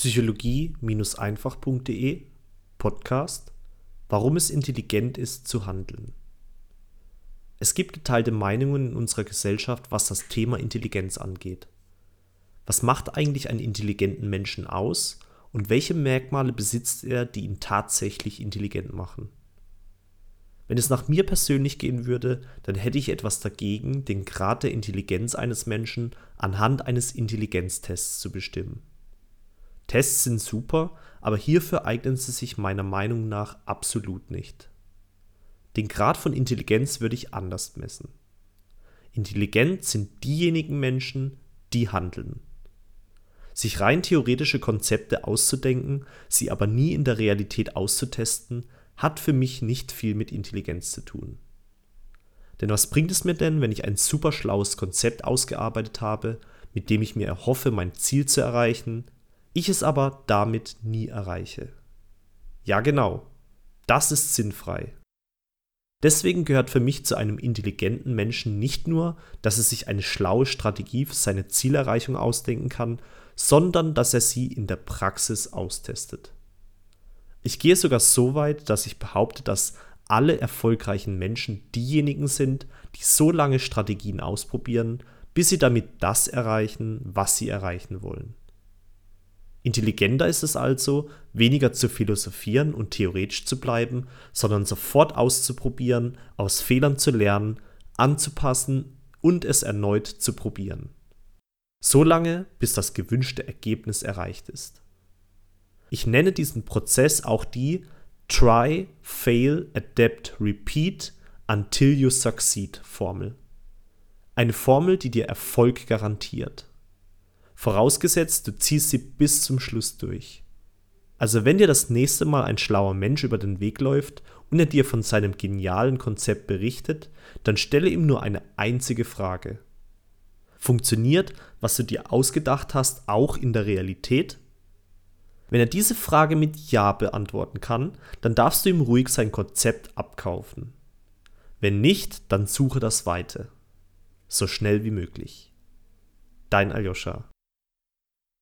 psychologie-einfach.de Podcast Warum es intelligent ist zu handeln. Es gibt geteilte Meinungen in unserer Gesellschaft, was das Thema Intelligenz angeht. Was macht eigentlich einen intelligenten Menschen aus und welche Merkmale besitzt er, die ihn tatsächlich intelligent machen? Wenn es nach mir persönlich gehen würde, dann hätte ich etwas dagegen, den Grad der Intelligenz eines Menschen anhand eines Intelligenztests zu bestimmen. Tests sind super, aber hierfür eignen sie sich meiner Meinung nach absolut nicht. Den Grad von Intelligenz würde ich anders messen. Intelligent sind diejenigen Menschen, die handeln. Sich rein theoretische Konzepte auszudenken, sie aber nie in der Realität auszutesten, hat für mich nicht viel mit Intelligenz zu tun. Denn was bringt es mir denn, wenn ich ein super schlaues Konzept ausgearbeitet habe, mit dem ich mir erhoffe, mein Ziel zu erreichen, ich es aber damit nie erreiche. Ja genau, das ist sinnfrei. Deswegen gehört für mich zu einem intelligenten Menschen nicht nur, dass er sich eine schlaue Strategie für seine Zielerreichung ausdenken kann, sondern dass er sie in der Praxis austestet. Ich gehe sogar so weit, dass ich behaupte, dass alle erfolgreichen Menschen diejenigen sind, die so lange Strategien ausprobieren, bis sie damit das erreichen, was sie erreichen wollen. Intelligenter ist es also, weniger zu philosophieren und theoretisch zu bleiben, sondern sofort auszuprobieren, aus Fehlern zu lernen, anzupassen und es erneut zu probieren. So lange, bis das gewünschte Ergebnis erreicht ist. Ich nenne diesen Prozess auch die Try, Fail, Adapt, Repeat until you succeed Formel. Eine Formel, die dir Erfolg garantiert. Vorausgesetzt, du ziehst sie bis zum Schluss durch. Also wenn dir das nächste Mal ein schlauer Mensch über den Weg läuft und er dir von seinem genialen Konzept berichtet, dann stelle ihm nur eine einzige Frage. Funktioniert, was du dir ausgedacht hast, auch in der Realität? Wenn er diese Frage mit Ja beantworten kann, dann darfst du ihm ruhig sein Konzept abkaufen. Wenn nicht, dann suche das Weite. So schnell wie möglich. Dein Aljoscha.